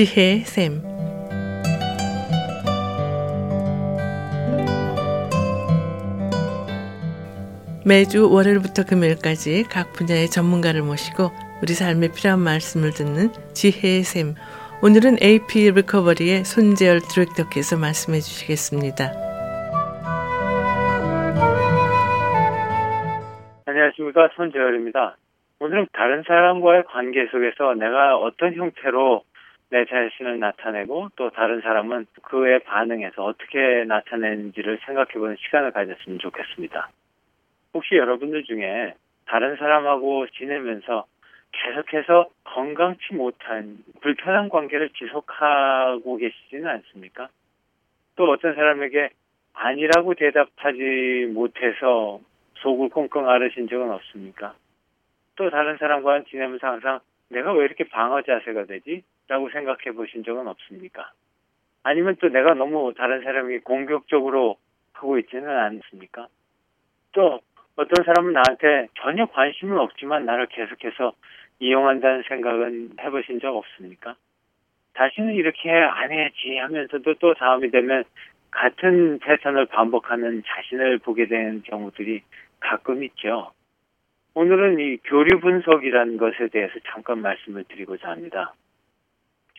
지혜의 샘. 매주 월요일부터 금요일까지 각 분야의 전문가를 모시고 우리 삶에 필요한 말씀을 듣는 지혜의 샘. 오늘은 AP 리커버리의 손재열 디렉터께서 말씀해 주시겠습니다. 안녕하십니까. 손재열입니다. 오늘은 다른 사람과의 관계 속에서 내가 어떤 형태로 내 자신을 나타내고 또 다른 사람은 그에 반응해서 어떻게 나타내는지를 생각해보는 시간을 가졌으면 좋겠습니다. 혹시 여러분들 중에 다른 사람하고 지내면서 계속해서 건강치 못한 불편한 관계를 지속하고 계시지는 않습니까? 또 어떤 사람에게 아니라고 대답하지 못해서 속을 꽁꽁 앓으신 적은 없습니까? 또 다른 사람과 지내면서 항상 내가 왜 이렇게 방어 자세가 되지? 라고 생각해 보신 적은 없습니까? 아니면 또 내가 너무 다른 사람이 공격적으로 하고 있지는 않습니까? 또 어떤 사람은 나한테 전혀 관심은 없지만 나를 계속해서 이용한다는 생각은 해보신 적 없습니까? 다시는 이렇게 안 해야지 하면서도 또 다음이 되면 같은 패턴을 반복하는 자신을 보게 되는 경우들이 가끔 있죠. 오늘은 이 교류 분석이라는 것에 대해서 잠깐 말씀을 드리고자 합니다.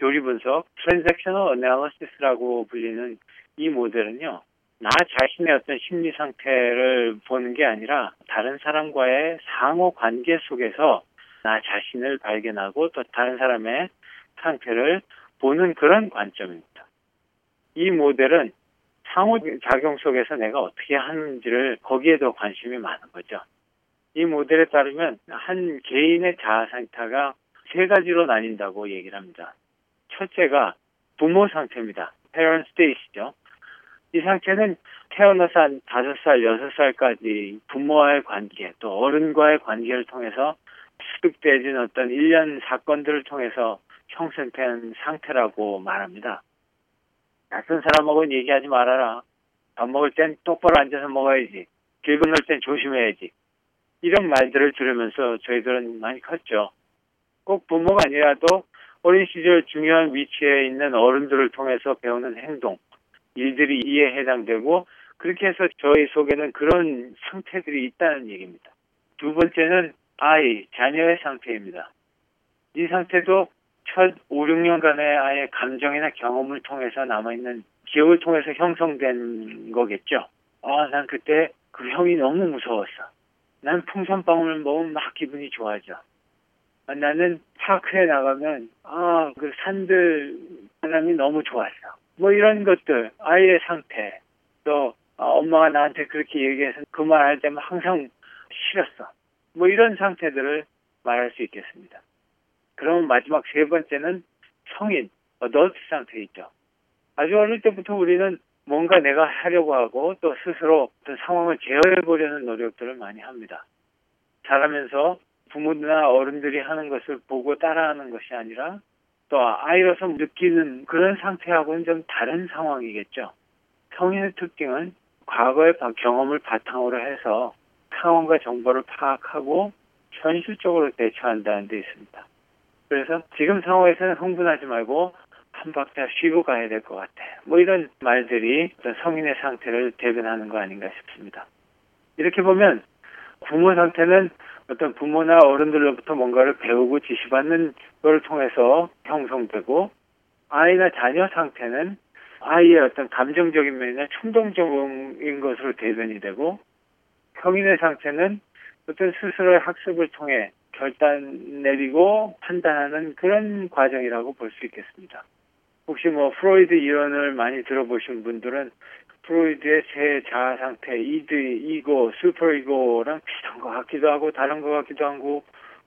교류 분석, Transactional Analysis라고 불리는 이 모델은요, 나 자신의 어떤 심리 상태를 보는 게 아니라 다른 사람과의 상호 관계 속에서 나 자신을 발견하고 또 다른 사람의 상태를 보는 그런 관점입니다. 이 모델은 상호 작용 속에서 내가 어떻게 하는지를 거기에 더 관심이 많은 거죠. 이 모델에 따르면 한 개인의 자아 상태가 세 가지로 나뉜다고 얘기를 합니다. 첫째가 부모 상태입니다. parent state죠. 이 상태는 태어나서 한 5살, 6살까지 부모와의 관계, 또 어른과의 관계를 통해서 수득되진 어떤 일련 사건들을 통해서 형성된 상태라고 말합니다. 낯선 사람하고는 얘기하지 말아라. 밥 먹을 땐 똑바로 앉아서 먹어야지. 길 건널 땐 조심해야지. 이런 말들을 들으면서 저희들은 많이 컸죠. 꼭 부모가 아니라도 어린 시절 중요한 위치에 있는 어른들을 통해서 배우는 행동, 일들이 이에 해당되고 그렇게 해서 저희 속에는 그런 상태들이 있다는 얘기입니다. 두 번째는 아이, 자녀의 상태입니다. 이 상태도 첫 5, 6년간의 아이의 감정이나 경험을 통해서 남아있는 기억을 통해서 형성된 거겠죠. 아, 난 그때 그 형이 너무 무서웠어. 난 풍선방울을 먹으면 막 기분이 좋아져. 아, 나는 파크에 나가면, 아, 그 산들 사람이 너무 좋았어. 뭐 이런 것들, 아이의 상태, 또 아, 엄마가 나한테 그렇게 얘기해서 그 말 할 때만 항상 싫었어. 뭐 이런 상태들을 말할 수 있겠습니다. 그럼 마지막 세 번째는 성인, 어덜트 상태 있죠. 아주 어릴 때부터 우리는 뭔가 내가 하려고 하고 또 스스로 어떤 상황을 제어해 보려는 노력들을 많이 합니다. 자라면서 부모나 어른들이 하는 것을 보고 따라하는 것이 아니라 또 아이로서 느끼는 그런 상태하고는 좀 다른 상황이겠죠. 성인의 특징은 과거의 경험을 바탕으로 해서 상황과 정보를 파악하고 현실적으로 대처한다는 데 있습니다. 그래서 지금 상황에서는 흥분하지 말고 한 박자 쉬고 가야 될 것 같아. 뭐 이런 말들이 어떤 성인의 상태를 대변하는 거 아닌가 싶습니다. 이렇게 보면 부모 상태는 어떤 부모나 어른들로부터 뭔가를 배우고 지시받는 걸 통해서 형성되고 아이나 자녀 상태는 아이의 어떤 감정적인 면이나 충동적인 것으로 대변이 되고 성인의 상태는 어떤 스스로의 학습을 통해 결단 내리고 판단하는 그런 과정이라고 볼 수 있겠습니다. 혹시 뭐 프로이드 이론을 많이 들어보신 분들은 프로이드의 세 자아 상태, id, ego, super ego랑 비슷한 것 같기도 하고 다른 것 같기도 하고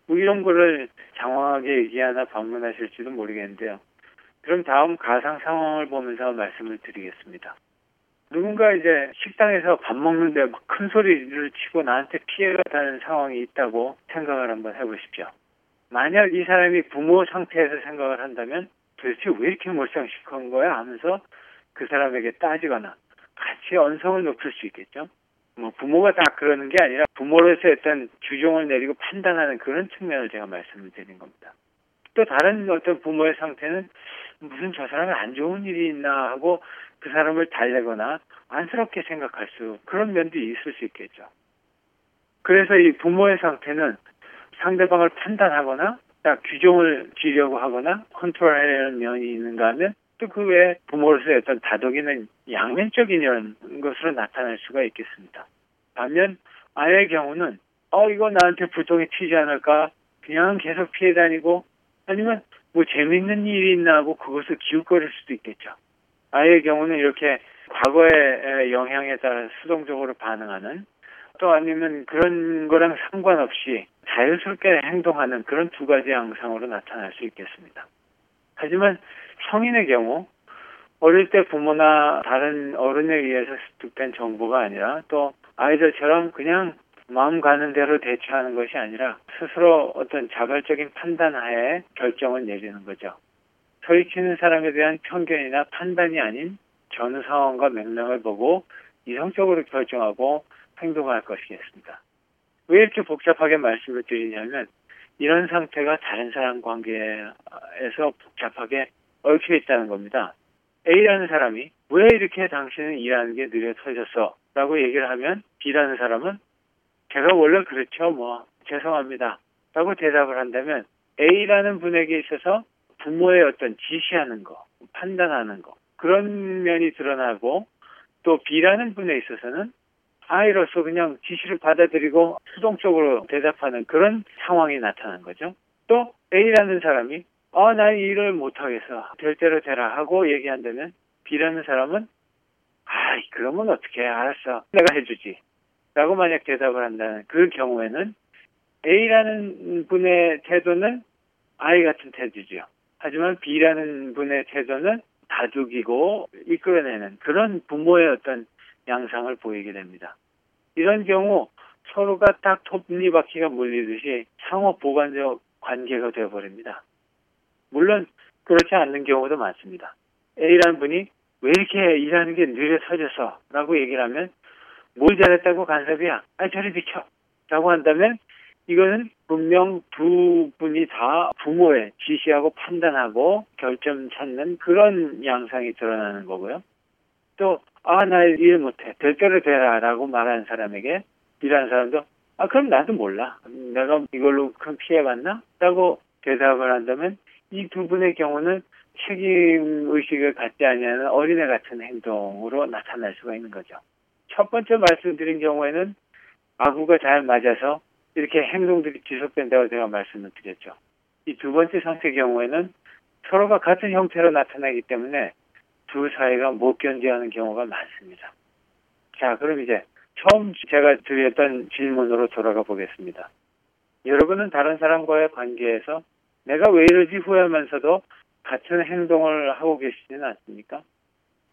뭐 이런 거를 장황하게 얘기하나 방문하실지도 모르겠는데요. 그럼 다음 가상 상황을 보면서 말씀을 드리겠습니다. 누군가 이제 식당에서 밥 먹는데 막 큰 소리를 치고 나한테 피해가 가는 상황이 있다고 생각을 한번 해보십시오. 만약 이 사람이 부모 상태에서 생각을 한다면 도대체 왜 이렇게 몰상식한 거야 하면서 그 사람에게 따지거나 같이 언성을 높일 수 있겠죠. 뭐 부모가 다 그러는 게 아니라 부모로서 어떤 규정을 내리고 판단하는 그런 측면을 제가 말씀을 드린 겁니다. 또 다른 어떤 부모의 상태는 무슨 저 사람이 안 좋은 일이 있나 하고 그 사람을 달래거나 안쓰럽게 생각할 수 그런 면도 있을 수 있겠죠. 그래서 이 부모의 상태는 상대방을 판단하거나 규정을 지려고 하거나 컨트롤하려는 면이 있는가 하면 또 그 외에 부모로서의 어떤 다독이는 양면적인 이런 것으로 나타날 수가 있겠습니다. 반면 아이의 경우는 어 이거 나한테 부동이 튀지 않을까 그냥 계속 피해 다니고 아니면 뭐 재밌는 일이 있나 하고 그것을 기웃거릴 수도 있겠죠. 아이의 경우는 이렇게 과거의 영향에 따라 수동적으로 반응하는 또 아니면 그런 거랑 상관없이 자연스럽게 행동하는 그런 두 가지 양상으로 나타날 수 있겠습니다. 하지만 성인의 경우 어릴 때 부모나 다른 어른에 의해서 습득된 정보가 아니라 또 아이들처럼 그냥 마음 가는 대로 대처하는 것이 아니라 스스로 어떤 자발적인 판단하에 결정을 내리는 거죠. 소리치는 사람에 대한 편견이나 판단이 아닌 전후 상황과 맥락을 보고 이성적으로 결정하고 행동할 것이겠습니다. 왜 이렇게 복잡하게 말씀을 드리냐면 이런 상태가 다른 사람 관계에서 복잡하게 얽혀 있다는 겁니다. A라는 사람이 왜 이렇게 당신은 일하는 게 느려 터졌어? 라고 얘기를 하면 B라는 사람은 제가 원래 그렇죠 뭐 죄송합니다 라고 대답을 한다면 A라는 분에게 있어서 부모의 어떤 지시하는 거 판단하는 거 그런 면이 드러나고 또 B라는 분에 있어서는 아이로서 그냥 지시를 받아들이고 수동적으로 대답하는 그런 상황이 나타난 거죠. 또 A라는 사람이 아, 난 일을 못하겠어. 될 대로 되라 하고 얘기한다면 B라는 사람은 아, 그러면 어떻게 알았어. 내가 해주지. 라고 만약 대답을 한다는 그 경우에는 A라는 분의 태도는 아이 같은 태도죠. 하지만 B라는 분의 태도는 다독이고 이끌어내는 그런 부모의 어떤 양상을 보이게 됩니다. 이런 경우 서로가 딱 톱니바퀴가 물리듯이 상호 보관적 관계가 되어버립니다. 물론 그렇지 않는 경우도 많습니다. A라는 분이 왜 이렇게 일하는 게 느려 터져서 라고 얘기를 하면 뭘 잘했다고 간섭이야. 아, 저리 비켜. 라고 한다면 이거는 분명 두 분이 다 부모의 지시하고 판단하고 결점 찾는 그런 양상이 드러나는 거고요. 또, 아, 나 일 못해. 될 대로 되라. 라고 말하는 사람에게 일하는 사람도, 아, 그럼 나도 몰라. 내가 이걸로 큰 피해 봤나? 라고 대답을 한다면 이 두 분의 경우는 책임 의식을 갖지 않냐는 어린애 같은 행동으로 나타날 수가 있는 거죠. 첫 번째 말씀드린 경우에는 아구가 잘 맞아서 이렇게 행동들이 지속된다고 제가 말씀을 드렸죠. 이 두 번째 상태의 경우에는 서로가 같은 형태로 나타나기 때문에 두 사이가 못 견디하는 경우가 많습니다. 자, 그럼 이제 처음 제가 드렸던 질문으로 돌아가 보겠습니다. 여러분은 다른 사람과의 관계에서 내가 왜 이러지 후회하면서도 같은 행동을 하고 계시지는 않습니까?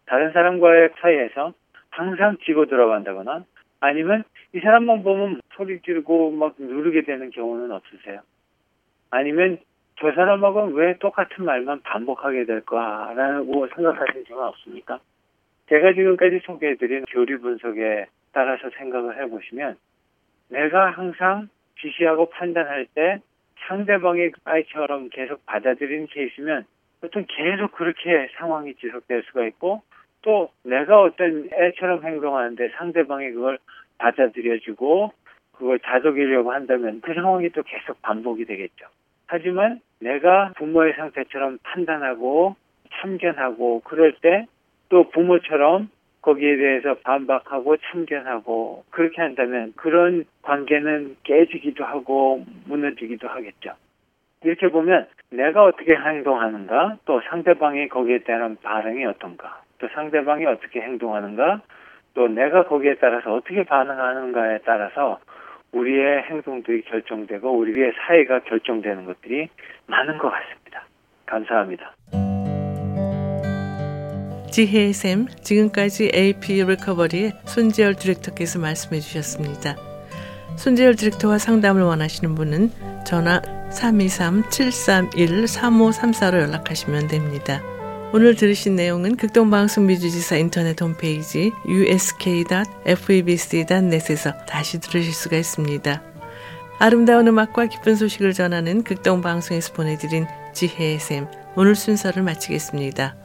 다른 사람과의 사이에서 항상 지고 들어간다거나 아니면 이 사람만 보면 소리 지르고 막 누르게 되는 경우는 없으세요? 아니면 저 사람하고는 왜 똑같은 말만 반복하게 될까라고 생각하신 적은 없습니까? 제가 지금까지 소개해드린 교리 분석에 따라서 생각을 해보시면 내가 항상 지시하고 판단할 때 상대방의 아이처럼 계속 받아들이는 케이스면 어떤 계속 그렇게 상황이 지속될 수가 있고 또 내가 어떤 애처럼 행동하는데 상대방이 그걸 받아들여주고 그걸 다독이려고 한다면 그 상황이 또 계속 반복이 되겠죠. 하지만 내가 부모의 상태처럼 판단하고 참견하고 그럴 때 또 부모처럼 거기에 대해서 반박하고 참견하고 그렇게 한다면 그런 관계는 깨지기도 하고 무너지기도 하겠죠. 이렇게 보면 내가 어떻게 행동하는가 또 상대방이 거기에 대한 반응이 어떤가 또 상대방이 어떻게 행동하는가 또 내가 거기에 따라서 어떻게 반응하는가에 따라서 우리의 행동들이 결정되고 우리의 사회가 결정되는 것들이 많은 것 같습니다. 감사합니다. 지혜의 샘, 지금까지 AP 리커버리의 손재열 디렉터께서 말씀해 주셨습니다. 손재열 디렉터와 상담을 원하시는 분은 전화 323-731-3534로 연락하시면 됩니다. 오늘 들으신 내용은 극동방송 미주지사 인터넷 홈페이지 usk.febc.net에서 다시 들으실 수가 있습니다. 아름다운 음악과 기쁜 소식을 전하는 극동 방송에서 보내드린 지혜의 샘 오늘 순서를 마치겠습니다.